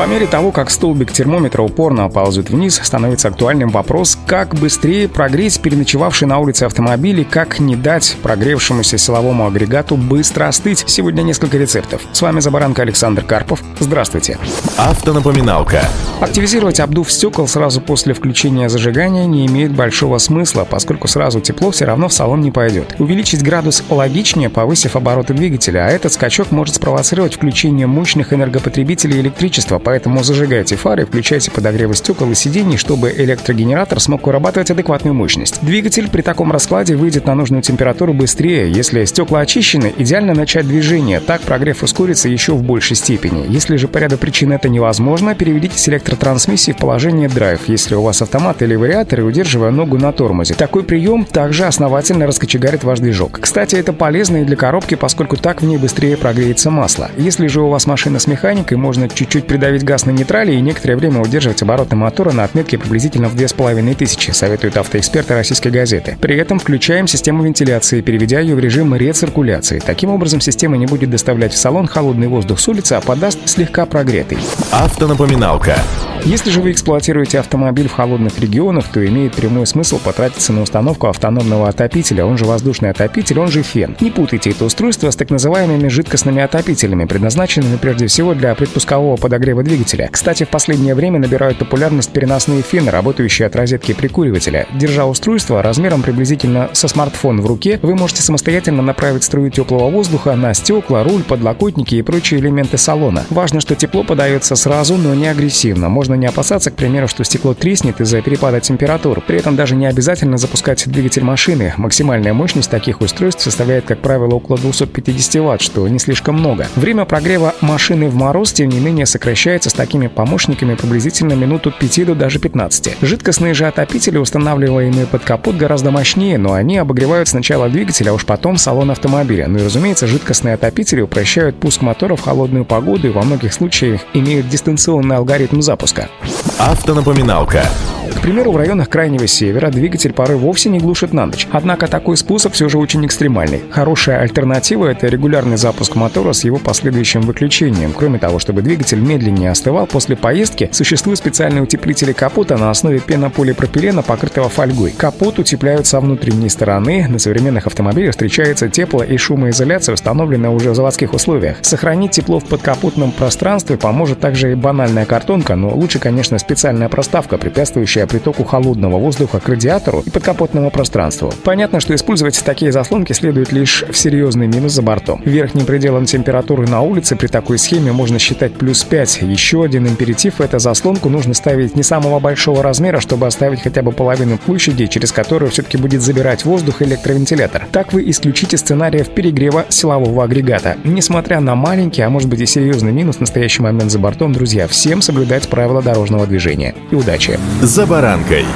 По мере того, как столбик термометра упорно ползет вниз, становится актуальным вопрос, как быстрее прогреть переночевавший на улице автомобиль и как не дать прогревшемуся силовому агрегату быстро остыть. Сегодня несколько рецептов. С вами Забаранка Александр Карпов. Здравствуйте. Автонапоминалка. Активизировать обдув стекол сразу после включения зажигания не имеет большого смысла, поскольку сразу тепло все равно в салон не пойдет. Увеличить градус логичнее, повысив обороты двигателя, а этот скачок может спровоцировать включение мощных энергопотребителей электричества, поэтому зажигайте фары, включайте подогревы стекол и сидений, чтобы электрогенератор смог вырабатывать адекватную мощность. Двигатель при таком раскладе выйдет на нужную температуру быстрее. Если стекла очищены, идеально начать движение, так прогрев ускорится еще в большей степени. Если же по ряду причин это невозможно, переведите с электротрансмиссии в положение драйв, если у вас автомат или вариатор и удерживая ногу на тормозе. Такой прием также основательно раскочегарит ваш движок. Кстати, это полезно и для коробки, поскольку так в ней быстрее прогреется масло. Если же у вас машина с механикой, можно чуть-чуть придавить ставить газ на нейтрале и некоторое время удерживать обороты мотора на отметке приблизительно в 2500, советуют автоэксперты российской газеты. При этом включаем систему вентиляции, переведя ее в режим рециркуляции. Таким образом, система не будет доставлять в салон холодный воздух с улицы, а подаст слегка прогретый. Автонапоминалка. Если же вы эксплуатируете автомобиль в холодных регионах, то имеет прямой смысл потратиться на установку автономного отопителя, он же воздушный отопитель, он же фен. Не путайте это устройство с так называемыми жидкостными отопителями, предназначенными прежде всего для предпускового подогрева двигателя. Кстати, в последнее время набирают популярность переносные фены, работающие от розетки прикуривателя. Держа устройство размером приблизительно со смартфон в руке, вы можете самостоятельно направить струю теплого воздуха на стекла, руль, подлокотники и прочие элементы салона. Важно, что тепло подается сразу, но не агрессивно. Можно не опасаться, к примеру, что стекло треснет из-за перепада температур. При этом даже не обязательно запускать двигатель машины. Максимальная мощность таких устройств составляет, как правило, около 250 Вт, что не слишком много. Время прогрева машины в мороз, тем не менее, сокращается с такими помощниками приблизительно минуту 5 до даже 15. Жидкостные же отопители, устанавливаемые под капот, гораздо мощнее, но они обогревают сначала двигатель, а уж потом салон автомобиля. Ну и, разумеется, жидкостные отопители упрощают пуск мотора в холодную погоду и во многих случаях имеют дистанционный алгоритм запуска. Автонапоминалка. К примеру, в районах Крайнего Севера двигатель порой вовсе не глушит на ночь. Однако такой способ все же очень экстремальный. Хорошая альтернатива – это регулярный запуск мотора с его последующим выключением. Кроме того, чтобы двигатель медленнее остывал после поездки, существуют специальные утеплители капота на основе пенополипропилена, покрытого фольгой. Капот утепляют со внутренней стороны. На современных автомобилях встречается тепло- и шумоизоляция, установленная уже в заводских условиях. Сохранить тепло в подкапотном пространстве поможет также и банальная картонка, но лучше, конечно, специальная проставка, препятствующая притоку холодного воздуха к радиатору и подкапотному пространству. Понятно, что использовать такие заслонки следует лишь в серьезный минус за бортом. Верхним пределом температуры на улице при такой схеме можно считать плюс 5. Еще один императив – это заслонку нужно ставить не самого большого размера, чтобы оставить хотя бы половину площади, через которую все-таки будет забирать воздух электровентилятор. Так вы исключите сценариев перегрева силового агрегата. Несмотря на маленький, а может быть и серьезный минус в настоящий момент за бортом, друзья, всем соблюдать правила дорожного движения. И удачи! За баранкой.